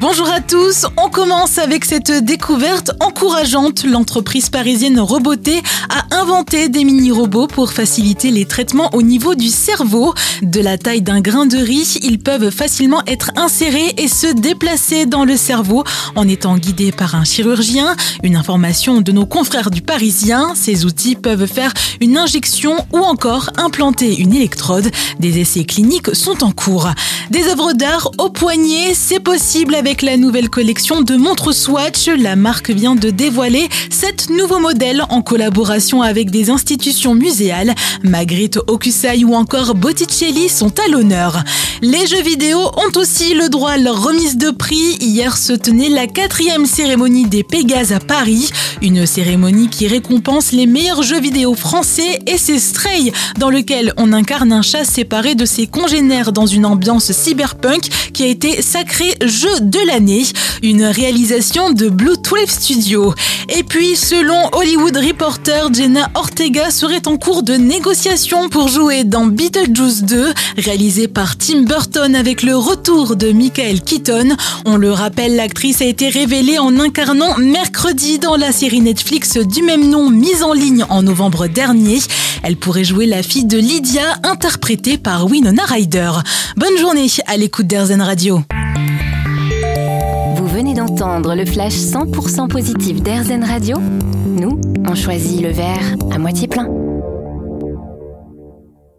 Bonjour à tous, on commence avec cette découverte encourageante. L'entreprise parisienne Roboté a inventé des mini-robots pour faciliter les traitements au niveau du cerveau. De la taille d'un grain de riz, ils peuvent facilement être insérés et se déplacer dans le cerveau en étant guidés par un chirurgien. Une information de nos confrères du Parisien, ces outils peuvent faire une injection ou encore implanter une électrode. Des essais cliniques sont en cours. Des œuvres d'art au poignet, c'est possible avec avec la nouvelle collection de montres Swatch, la marque vient de dévoiler sept nouveaux modèles en collaboration avec des institutions muséales. Magritte Okusai ou encore Botticelli sont à l'honneur. Les jeux vidéo ont aussi le droit à leur remise de prix. Hier se tenait la quatrième cérémonie des Pégases à Paris, une cérémonie qui récompense les meilleurs jeux vidéo français et c'est Stray, dans lequel on incarne un chat séparé de ses congénères dans une ambiance cyberpunk qui a été sacré jeu de l'année, une réalisation de Blue 12 Studio. Et puis, selon Hollywood Reporter, Jenna Ortega serait en cours de négociation pour jouer dans Beetlejuice 2, réalisé par Tim Burton avec le retour de Michael Keaton. On le rappelle, l'actrice a été révélée en incarnant mercredi dans la série Netflix du même nom mise en ligne en novembre dernier. Elle pourrait jouer la fille de Lydia, interprétée par Winona Ryder. Bonne journée à l'écoute d'Airzen Radio venez d'entendre le flash 100% positif d'Airzen Radio, nous, on choisit le verre à moitié plein.